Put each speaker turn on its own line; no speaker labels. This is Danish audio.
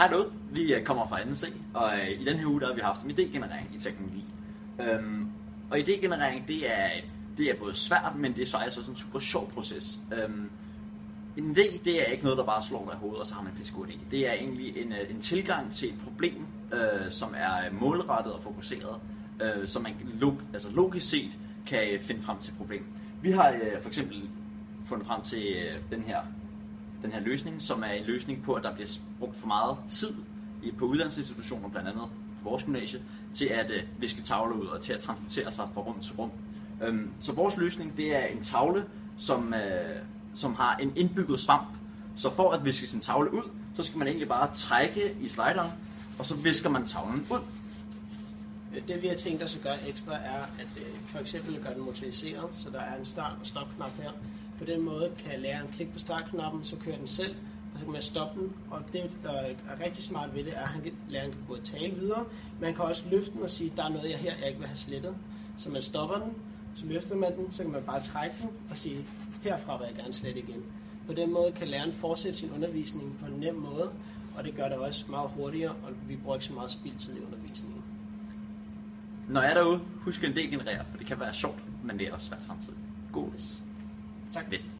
Hej du. vi øh, kommer fra NC, og øh, i den her uge der har vi haft en idégenerering i teknologi. Øhm, og idégenerering, det er, det er både svært, men det er faktisk også en super sjov proces. Øhm, en idé, det er ikke noget, der bare slår dig i hovedet, og så har man en pisse idé. Det er egentlig en, øh, en tilgang til et problem, øh, som er målrettet og fokuseret, øh, så man log, altså logisk set kan øh, finde frem til et problem. Vi har øh, for eksempel fundet frem til øh, den her den her løsning, som er en løsning på, at der bliver brugt for meget tid i, på uddannelsesinstitutioner, blandt andet på vores gymnasie, til at øh, viske tavler ud og til at transportere sig fra rum til rum. Øhm, så vores løsning, det er en tavle, som, øh, som har en indbygget svamp. Så for at viske sin tavle ud, så skal man egentlig bare trække i slideren, og så visker man tavlen ud.
Øh, det vi har tænkt os at gøre ekstra er, at øh, for eksempel gøre den motoriseret, så der er en start- og stopknap her. På den måde kan læreren klikke på startknappen, så kører den selv, og så kan man stoppe den. Og det, der er rigtig smart ved det, er, at han kan, læreren kan både tale videre, man kan også løfte den og sige, der er noget jeg her, jeg ikke vil have slettet. Så man stopper den, så løfter man den, så kan man bare trække den og sige, herfra vil jeg gerne slette igen. På den måde kan læreren fortsætte sin undervisning på en nem måde, og det gør det også meget hurtigere, og vi bruger ikke så meget spildtid i undervisningen.
Når jeg er derude, husk en idé generere, for det kan være sjovt, men det er også svært samtidig. God.
xác
định.